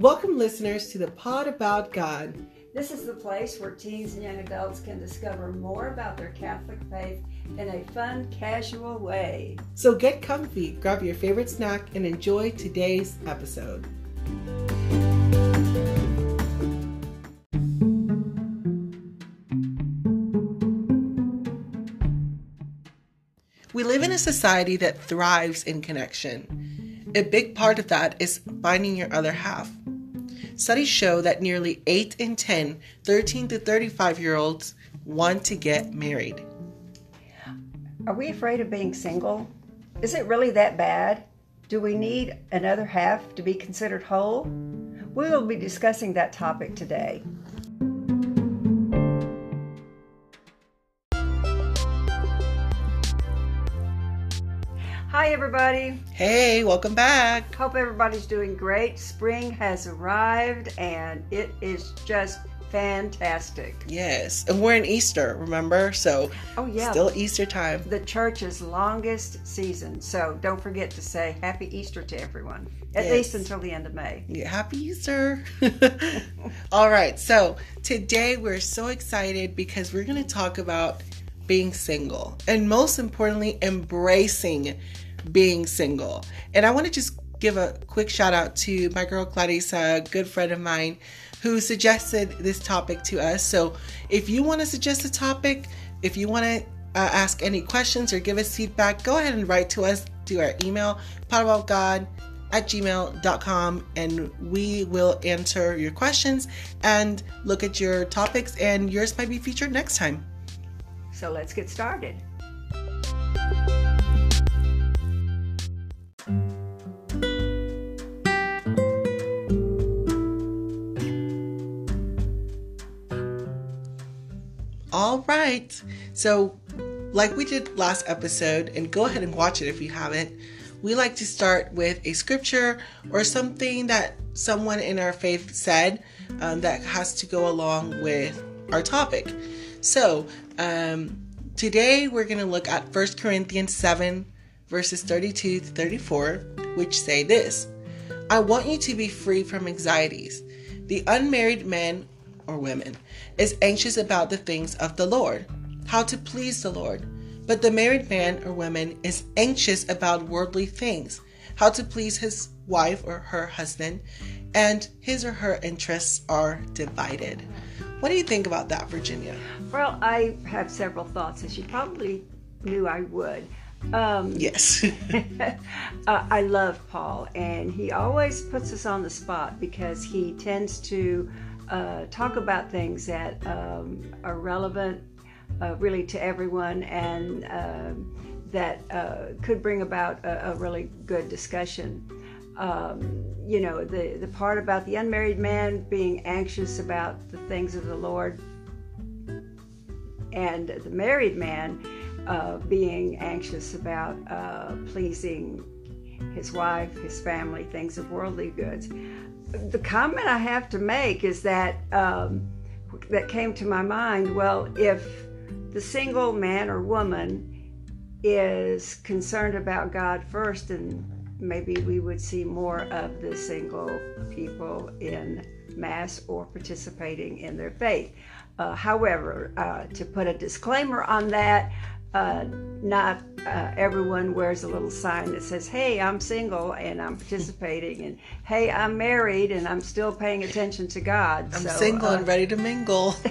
Welcome, listeners, to the Pod About God. This is the place where teens and young adults can discover more about their Catholic faith in a fun, casual way. So get comfy, grab your favorite snack, and enjoy today's episode. We live in a society that thrives in connection. A big part of that is finding your other half. Studies show that nearly 8 in 10 13 to 35 year olds want to get married. Are we afraid of being single? Is it really that bad? Do we need another half to be considered whole? We will be discussing that topic today. Hi, everybody. Hey, welcome back. Hope everybody's doing great. Spring has arrived and it is just fantastic. Yes, and we're in Easter, remember? So, Oh, yeah. still Easter time. the church's longest season. So don't forget to say Happy Easter to everyone, at Yes. least until the end of May. Yeah, happy Easter. All right, so today we're so excited because we're going to talk about being single and most importantly, embracing being single. And I want to just give a quick shout out to my girl Clarissa, a good friend of mine, who suggested this topic to us. So if you want to suggest a topic, if you want to uh, ask any questions or give us feedback, go ahead and write to us to our email, podaboutgod at gmail.com and we will answer your questions and look at your topics and yours might be featured next time. So let's get started. All right. So, like we did last episode, and go ahead and watch it if you haven't, we like to start with a scripture or something that someone in our faith said um, that has to go along with our topic. So, um, today we're going to look at 1 Corinthians 7, verses 32 to 34, which say this I want you to be free from anxieties. The unmarried man or women is anxious about the things of the Lord, how to please the Lord. But the married man or woman is anxious about worldly things, how to please his wife or her husband, and his or her interests are divided. What do you think about that, Virginia? Well, I have several thoughts, as you probably knew I would. Um, Yes. uh, I love Paul, and he always puts us on the spot because he tends to uh, talk about things that um, are relevant uh, really to everyone and um, that uh, could bring about a, a really good discussion. Um, you know, the, the part about the unmarried man being anxious about the things of the Lord and the married man uh, being anxious about uh, pleasing his wife, his family, things of worldly goods. The comment I have to make is that um, that came to my mind. Well, if the single man or woman is concerned about God first, and maybe we would see more of the single people in mass or participating in their faith. Uh, however, uh, to put a disclaimer on that, uh, not uh, everyone wears a little sign that says, Hey, I'm single and I'm participating, and Hey, I'm married and I'm still paying attention to God. I'm So, single uh, and ready to mingle.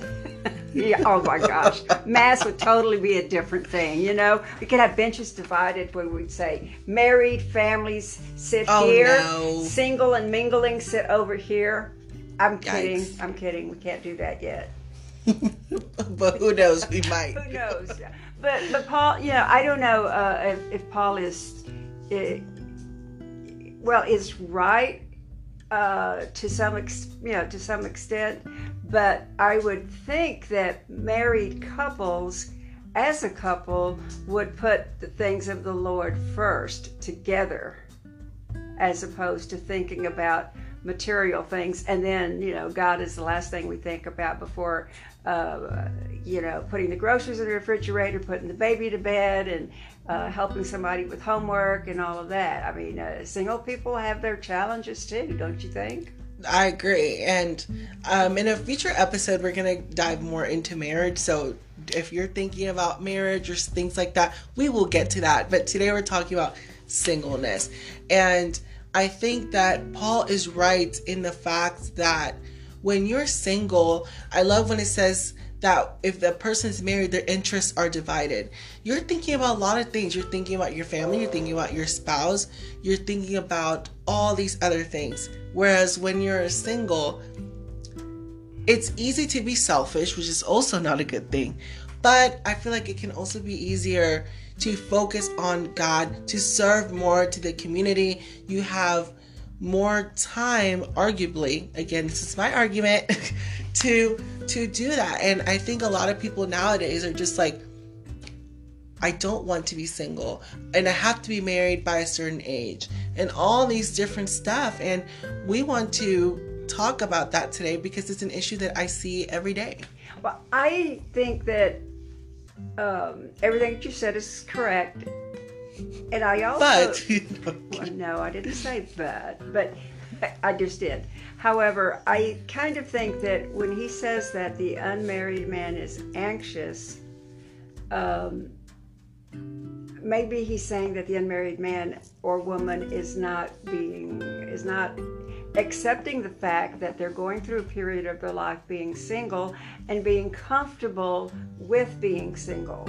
yeah, oh my gosh. Mass would totally be a different thing, you know? We could have benches divided where we'd say married families sit Oh, here, no. single and mingling sit over here. I'm kidding. I'm kidding. We can't do that yet. but who knows? We might. Who knows? But but Paul, you know, I don't know uh, if, if Paul is, uh, well, is right uh, to some ex- you know to some extent, but I would think that married couples, as a couple, would put the things of the Lord first together, as opposed to thinking about material things. And then you know god is the last thing we think about before uh, you know putting the groceries in the refrigerator putting the baby to bed and uh, helping somebody with homework and all of that i mean uh, single people have their challenges too don't you think I agree. And um, in a future episode, we're going to dive more into marriage. So if you're thinking about marriage or things like that, we will get to that. But today we're talking about singleness. And I think that Paul is right in the fact that when you're single, I love when it says that if the person's married, their interests are divided. You're thinking about a lot of things. You're thinking about your family, you're thinking about your spouse, you're thinking about all these other things. Whereas when you're single, it's easy to be selfish, which is also not a good thing. But I feel like it can also be easier to focus on God, to serve more to the community. You have more time, arguably, again, this is my argument, to to do that. And I think a lot of people nowadays are just like, I don't want to be single and I have to be married by a certain age and all these different stuff. And we want to talk about that today because it's an issue that I see every day. Well, I think that um, everything that you said is correct. And I also. But. well, no, I didn't say but, but I just did. However, I kind of think that when he says that the unmarried man is anxious, um, maybe he's saying that the unmarried man or woman is not being is not accepting the fact that they're going through a period of their life being single and being comfortable with being single.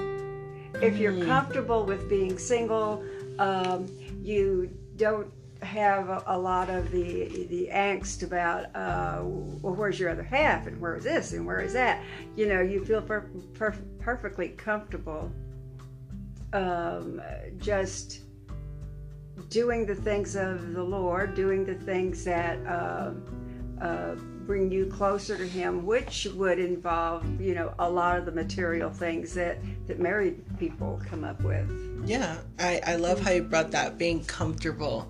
If you're mm. comfortable with being single, um, you don't have a, a, lot of the the angst about uh, well where's your other half and where is this and where is that you know you feel per- per- perfectly comfortable um, just doing the things of the Lord, doing the things that uh, uh, bring you closer to Him, which would involve, you know, a lot of the material things that that married people come up with. Yeah, I, I love how you brought that being comfortable,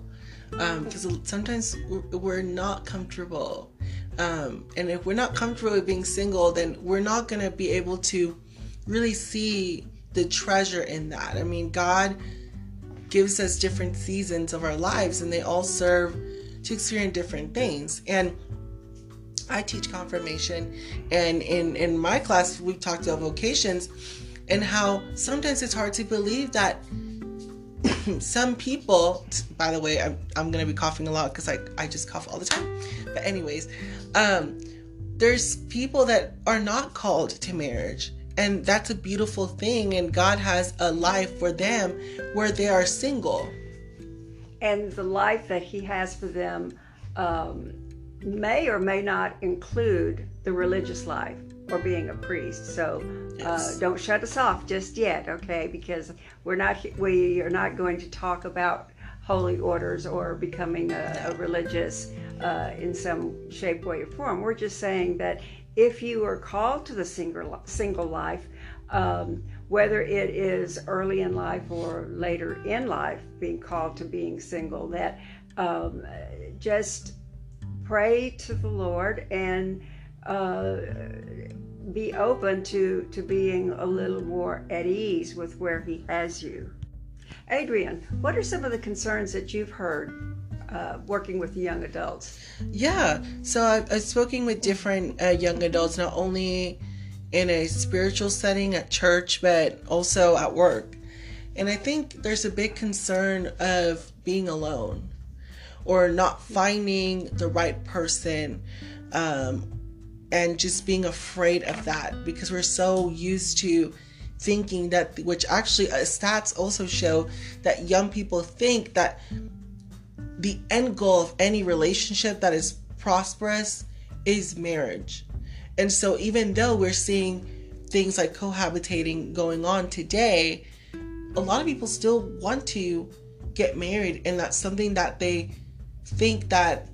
because um, sometimes we're not comfortable, um, and if we're not comfortable with being single, then we're not gonna be able to really see the treasure in that. I mean, God gives us different seasons of our lives and they all serve to experience different things. And I teach confirmation and in in my class we've talked about vocations and how sometimes it's hard to believe that some people by the way I'm, I'm gonna be coughing a lot because I, I just cough all the time but anyways um, there's people that are not called to marriage and that's a beautiful thing. And God has a life for them where they are single. And the life that He has for them um, may or may not include the religious life or being a priest. So uh, yes. uh, don't shut us off just yet, okay? Because we're not we are not going to talk about holy orders or becoming a, a religious uh, in some shape, way, or form. We're just saying that if you are called to the single, single life, um, whether it is early in life or later in life, being called to being single, that um, just pray to the Lord and uh, be open to, to being a little more at ease with where He has you. Adrian, what are some of the concerns that you've heard uh, working with young adults? Yeah, so I've, I've spoken with different uh, young adults, not only in a spiritual setting at church, but also at work. And I think there's a big concern of being alone or not finding the right person um, and just being afraid of that because we're so used to thinking that, which actually uh, stats also show that young people think that the end goal of any relationship that is prosperous is marriage. And so, even though we're seeing things like cohabitating going on today, a lot of people still want to get married, and that's something that they think that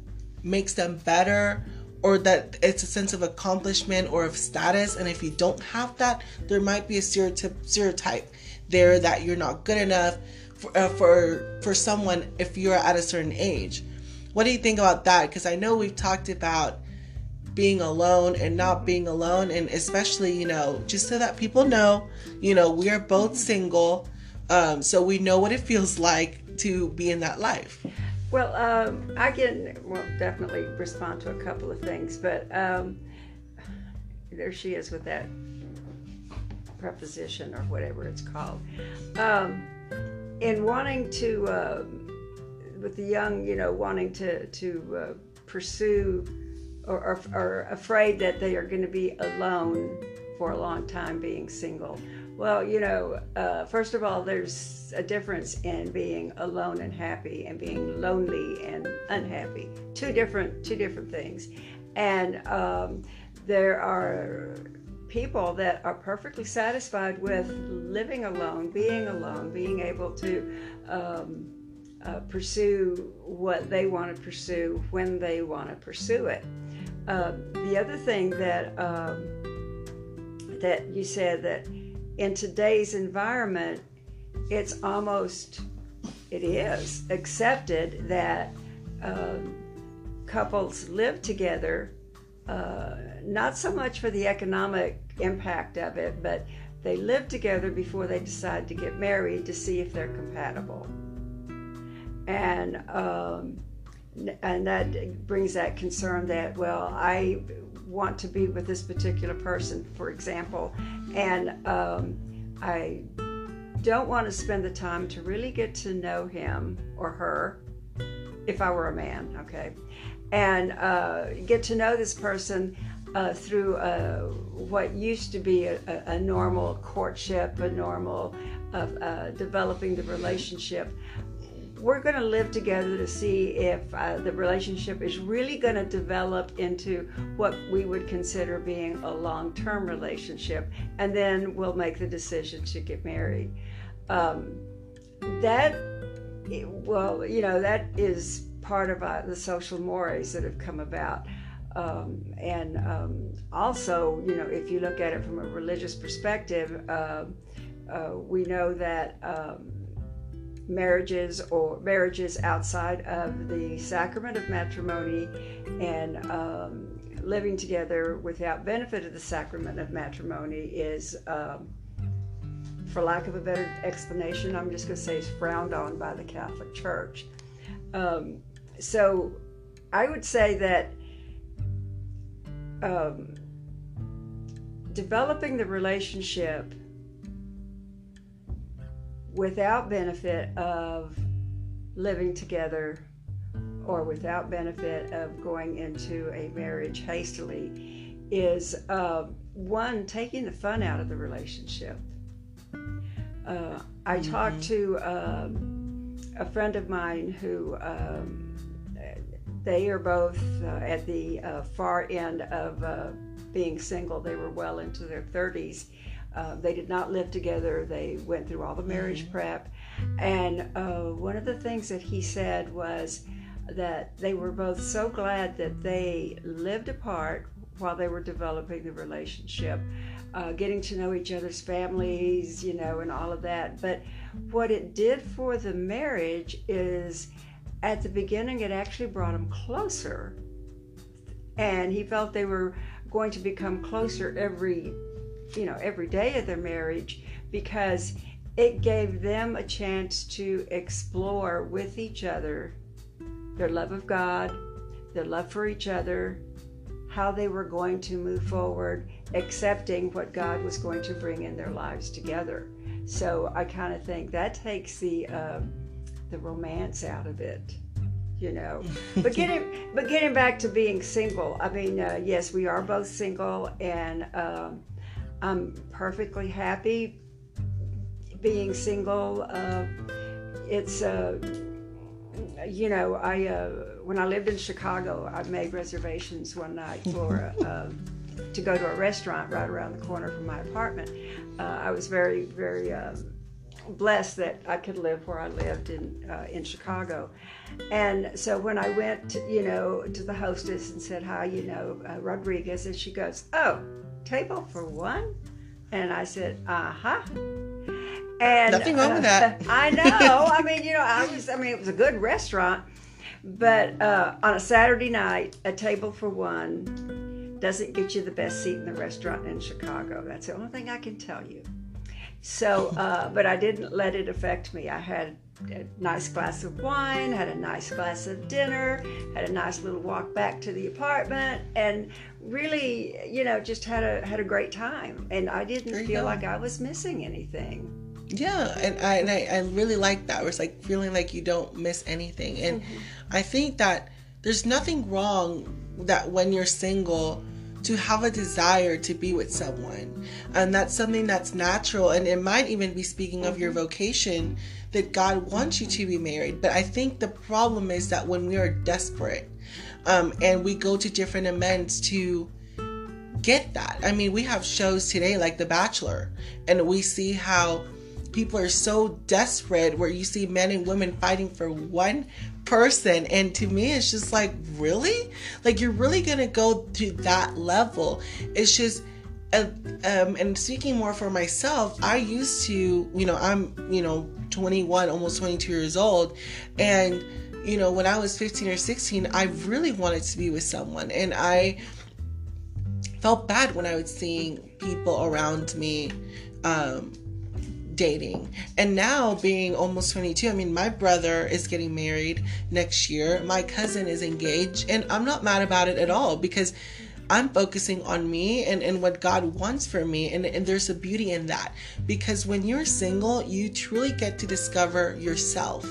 makes them better or that it's a sense of accomplishment or of status. And if you don't have that, there might be a stereotype there that you're not good enough for, uh, for for someone if you're at a certain age. What do you think about that? Because I know we've talked about being alone and not being alone, and especially you know just so that people know, you know we are both single, um, so we know what it feels like to be in that life. Well, um, I can well definitely respond to a couple of things, but um, there she is with that preposition or whatever it's called. Um, in wanting to, uh, with the young, you know, wanting to to uh, pursue or, or, or afraid that they are going to be alone for a long time being single. Well, you know, uh, first of all, there's a difference in being alone and happy and being lonely and unhappy. Two different, two different things. And um, there are people that are perfectly satisfied with living alone, being alone, being able to um, uh, pursue what they want to pursue when they want to pursue it. Uh, the other thing that um, that you said that in today's environment, it's almost it is accepted that um, couples live together uh, not so much for the economic impact of it, but they live together before they decide to get married to see if they're compatible. And um, and that brings that concern that well, I want to be with this particular person, for example, and um, I don't want to spend the time to really get to know him or her if I were a man, okay, and uh, get to know this person uh, through uh, what used to be a, a, normal courtship, a normal of uh, developing the relationship. We're going to live together to see if uh, the relationship is really going to develop into what we would consider being a long term relationship, and then we'll make the decision to get married. Um, that, well, you know, that is part of uh, the social mores that have come about. Um, and um, also, you know, if you look at it from a religious perspective, uh, uh, we know that um, marriages or marriages outside of the sacrament of matrimony and um, living together without benefit of the sacrament of matrimony is, um, for lack of a better explanation, I'm just going to say is frowned on by the Catholic Church. Um, so I would say that um, developing the relationship without benefit of living together or without benefit of going into a marriage hastily is uh, one taking the fun out of the relationship. Uh, I mm-hmm. talked to um, a friend of mine who um, they are both uh, at the uh, far end of uh, being single. They were well into their 30s. Uh, they did not live together. They went through all the marriage mm-hmm. prep. And uh, one of the things that he said was that they were both so glad that they lived apart while they were developing the relationship, uh, getting to know each other's families, you know, and all of that. But what it did for the marriage is at the beginning, it actually brought him closer. And he felt they were going to become closer every, you know, every day of their marriage because it gave them a chance to explore with each other their love of God, their love for each other, how they were going to move forward, accepting what God was going to bring in their lives together. So I kind of think that takes the uh, the romance out of it you know but getting but getting back to being single i mean uh, yes we are both single and um, i'm perfectly happy being single uh, it's uh, you know i uh, when i lived in chicago i made reservations one night for um, to go to a restaurant right around the corner from my apartment uh, i was very very um, blessed that I could live where I lived in uh, in Chicago. And so when I went, to, you know, to the hostess and said hi, you know, uh, Rodriguez, and she goes, "Oh, table for one," and I said, "Uh huh." And nothing wrong uh, with that. I know. I mean, you know, I was. I mean, it was a good restaurant, but uh, on a Saturday night, a table for one doesn't get you the best seat in the restaurant in Chicago. That's the only thing I can tell you. So, uh, but I didn't let it affect me. I had a nice glass of wine, had a nice glass of dinner, had a nice little walk back to the apartment, and really, you know, just had a had a great time. And I didn't feel go. like I was missing anything. Yeah, and I and I, I really like that. It's like feeling like you don't miss anything, and mm-hmm. I think that there's nothing wrong that when you're single to have a desire to be with someone. And that's something that's natural. And it might even be speaking of your vocation that God wants you to be married. But I think the problem is that when we are desperate um, and we go to different amends to get that. I mean, we have shows today like The Bachelor, and we see how people are so desperate where you see men and women fighting for one person. And to me it's just like really? Like you're really gonna go to that level. It's just uh, um, and speaking more for myself i used to you know i'm you know 21 almost 22 years old. And you know when i was 15 or 16 i really wanted to be with someone. And i felt bad when i was seeing people around me um, dating. And now being almost 22, I mean, my brother is getting married next year. My cousin is engaged, and I'm not mad about it at all because I'm focusing on me and, and what God wants for me. And, and there's a beauty in that because when you're single, you truly get to discover yourself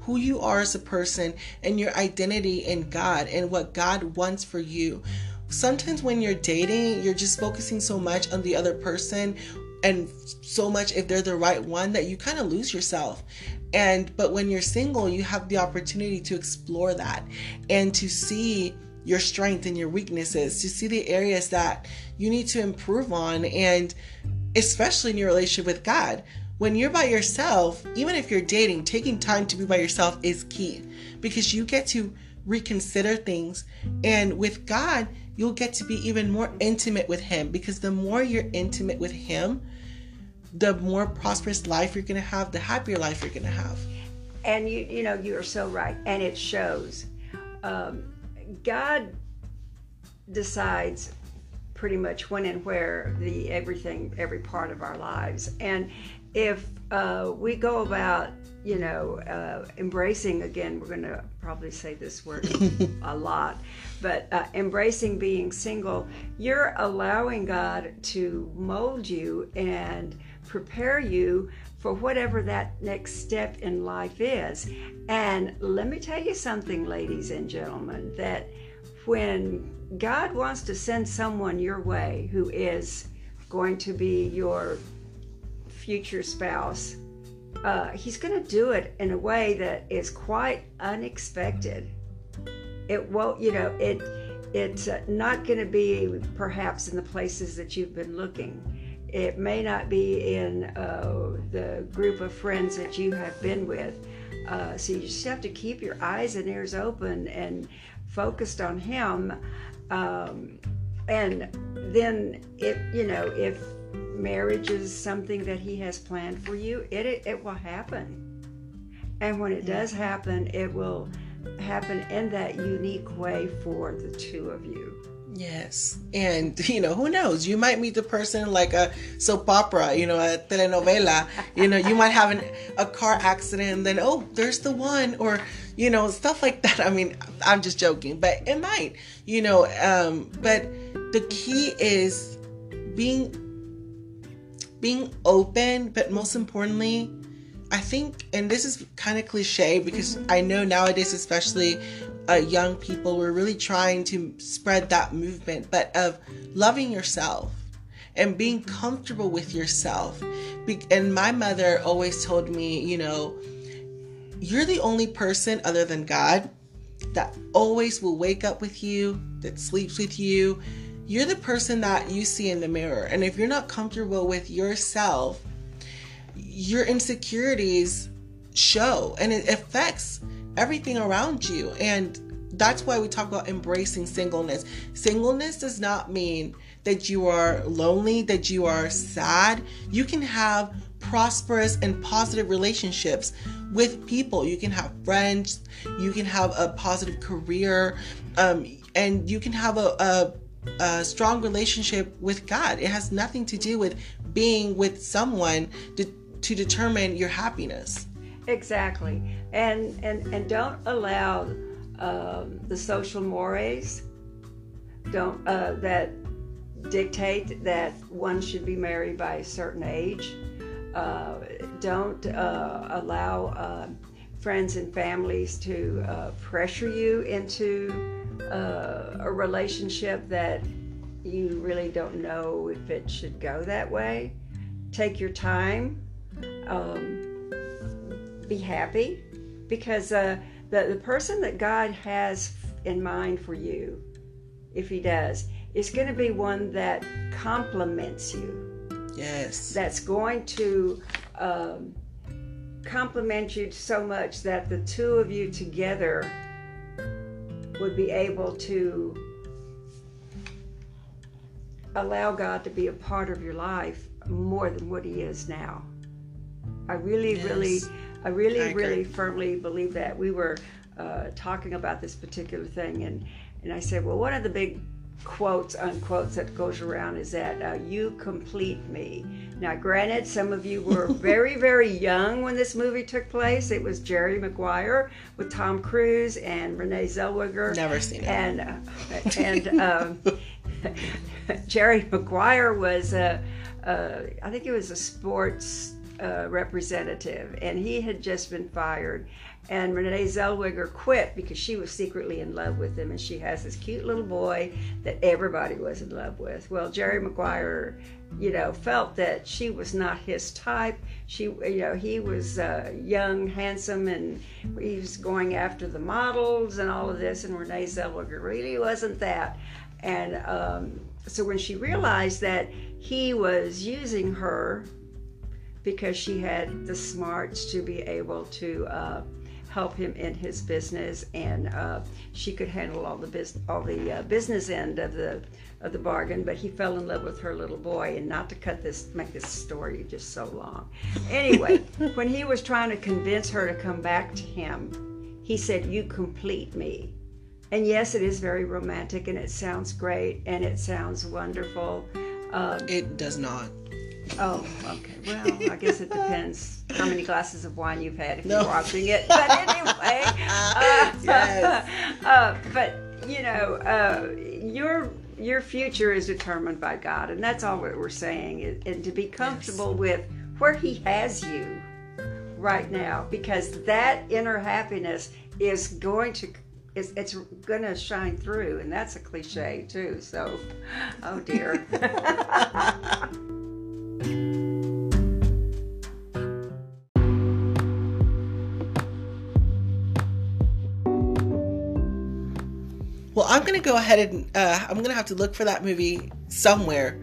who you are as a person and your identity in God and what God wants for you. Sometimes when you're dating, you're just focusing so much on the other person and so much if they're the right one that you kind of lose yourself. And but when you're single you have the opportunity to explore that and to see your strength and your weaknesses to see the areas that you need to improve on and especially in your relationship with god. When you're by yourself even if you're dating taking time to be by yourself is key because you get to reconsider things. And with god you'll get to be even more intimate with him because the more you're intimate with him the more prosperous life you're going to have, the happier life you're going to have. And you, you know, you are so right, and it shows. Um, God decides pretty much when and where the everything, every part of our lives, and if uh, we go about, you know, uh, embracing again, we're going to probably say this word a lot, but uh, embracing being single, you're allowing God to mold you and prepare you for whatever that next step in life is. And let me tell you something, ladies and gentlemen, that when God wants to send someone your way who is going to be your future spouse, uh, He's going to do it in a way that is quite unexpected. It won't, you know, it it's uh, not going to be perhaps in the places that you've been looking it may not be in uh, the group of friends that you have been with. Uh, so you just have to keep your eyes and ears open and focused on Him. Um, and then, if you know, if marriage is something that He has planned for you, it it, it will happen. And when it does happen, it will happen in that unique way for the two of you. Yes. And, you know, who knows? You might meet the person like a soap opera, you know, a telenovela. You know, you might have an, a car accident and then, oh, there's the one. Or, you know, stuff like that. I mean, I'm just joking, but it might, you know. Um, but the key is being being open, but most importantly, I think, and this is kind of cliche because I know nowadays, especially uh, young people, we're really trying to spread that movement, but of loving yourself and being comfortable with yourself. And my mother always told me, you know, you're the only person other than God that always will wake up with you, that sleeps with you. You're the person that you see in the mirror. And if you're not comfortable with yourself, your insecurities show and it affects everything around you. And that's why we talk about embracing singleness. Singleness does not mean that you are lonely, that you are sad. You can have prosperous and positive relationships with people. You can have friends, you can have a positive career, um, and you can have a, a, a strong relationship with God. It has nothing to do with being with someone to, to determine your happiness. Exactly, and and and don't allow um, the social mores don't uh, that dictate that one should be married by a certain age. Uh, don't uh, allow uh, friends and families to uh, pressure you into uh, a relationship that you really don't know if it should go that way. Take your time. Um, be happy because uh, the, the person that God has in mind for you, if He does, is going to be one that complements you. Yes. That's going to um, complement you so much that the two of you together would be able to allow God to be a part of your life more than what He is now. I really, Yes. really, I really, I really firmly believe that. We were uh, talking about this particular thing, and, and I said, well, one of the big quotes, unquotes, that goes around is that uh, you complete me. Now, granted, some of you were very, very young when this movie took place. It was Jerry Maguire with Tom Cruise and Renee Zellweger. Never seen it. And uh, and um, Jerry Maguire was a, uh, I think it was a sports uh, representative, and he had just been fired. And Renee Zellweger quit because she was secretly in love with him, and she has this cute little boy that everybody was in love with. Well, Jerry Maguire, you know, felt that she was not his type. She, you know, he was uh, young, handsome, and he was going after the models and all of this, and Renee Zellweger really wasn't that. And um, so when she realized that he was using her because she had the smarts to be able to uh, help him in his business, and uh, she could handle all the business, all the uh, business end of the of the bargain. But he fell in love with her little boy, and not to cut this, make this story just so long. Anyway, when he was trying to convince her to come back to him, he said, "You complete me." And yes, it is very romantic, and it sounds great, and it sounds wonderful. Um, It does not. Oh, okay. Well, I guess it depends how many glasses of wine you've had if No. you're watching it. But anyway, uh, Yes. uh, but you know, uh, your your future is determined by God, and that's all what we're saying. And to be comfortable with where He has you right now, because that inner happiness is going to. It's, it's going to shine through, and that's a cliche too. So, oh dear. Well, I'm gonna go ahead and uh, I'm gonna have to look for that movie somewhere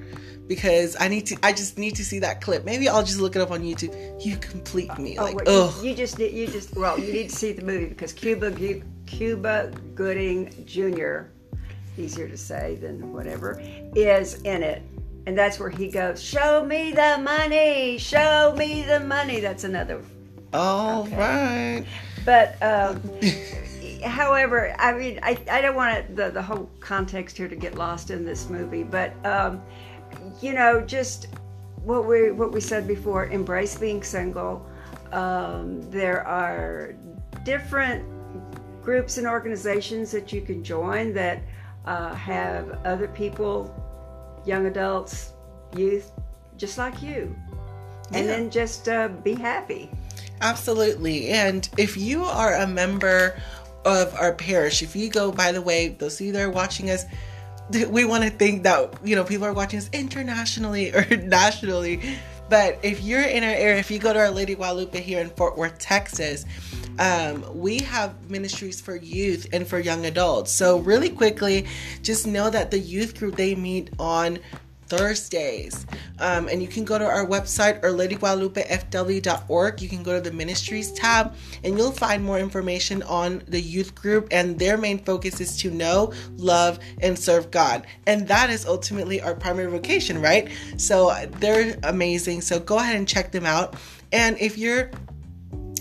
because I need to. I just need to see that clip. Maybe I'll just look it up on YouTube. You complete me, Oh, like, oh, you, you just need- you just well, you need to see the movie because Cuba Cuba Gooding Jr. easier to say than whatever is in it, and that's where he goes. Show me the money. Show me the money. That's another. all okay. right. But um, however, I mean, I, I don't want the the whole context here to get lost in this movie, but um, you know, just what we what we said before, embrace being single. Um, there are different groups and organizations that you can join that uh, have other people, young adults, youth, just like you, and Yeah. then just uh, be happy. Absolutely. And if you are a member of our parish, if you go, by the way, those of you that are watching us, we want to think that, you know, people are watching us internationally or nationally. But if you're in our area, if you go to Our Lady Guadalupe here in Fort Worth, Texas, um, we have ministries for youth and for young adults. So really quickly, just know that the youth group they meet on Thursdays. Um, and you can go to our website or ladyguadalupefw.org. You can go to the ministries tab and you'll find more information on the youth group. And their main focus is to know, love, and serve God. And that is ultimately our primary vocation, right? So they're amazing. So go ahead and check them out. And if you're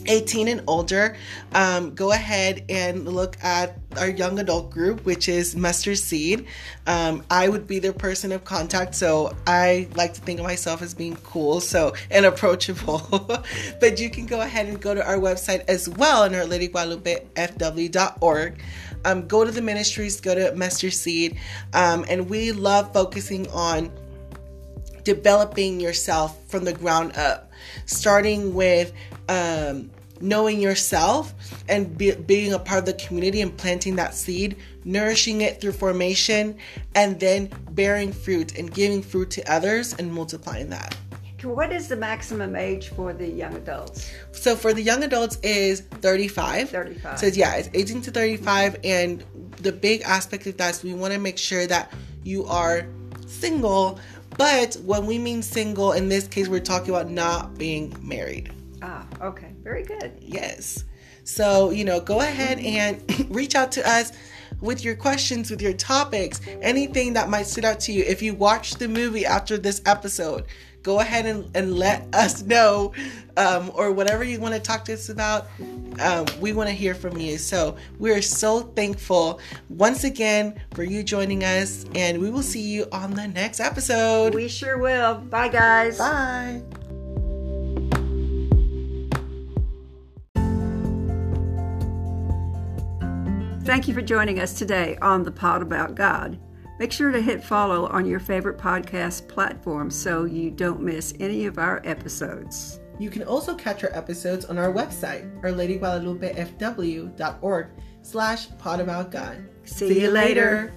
18 and older, um, go ahead and look at our young adult group, which is Mustard Seed. Um, I would be their person of contact, so I like to think of myself as being cool, so and approachable. but you can go ahead and go to our website as well, in Our Lady Guadalupe FW.org. Um, go to the ministries, go to Mustard Seed, um, and we love focusing on developing yourself from the ground up, starting with um, knowing yourself and be, being a part of the community and planting that seed, nourishing it through formation, and then bearing fruit and giving fruit to others and multiplying that. What is the maximum age for the young adults? So for the young adults is 35. 35. So yeah, it's 18 to 35 and the big aspect of that is we want to make sure that you are single, but when we mean single in this case we're talking about not being married. Ah, okay. Very good. Yes. So, you know, go ahead and reach out to us with your questions, with your topics, anything that might sit out to you. If you watch the movie after this episode, go ahead and, and let us know um, or whatever you want to talk to us about. Um, we want to hear from you. So we're so thankful once again for you joining us, and we will see you on the next episode. We sure will. Bye, guys. Bye. Thank you for joining us today on The Pod About God. Make sure to hit follow on your favorite podcast platform so you don't miss any of our episodes. You can also catch our episodes on our website, ourladyguadalupefw.org slash pod about God. See, See you later. later.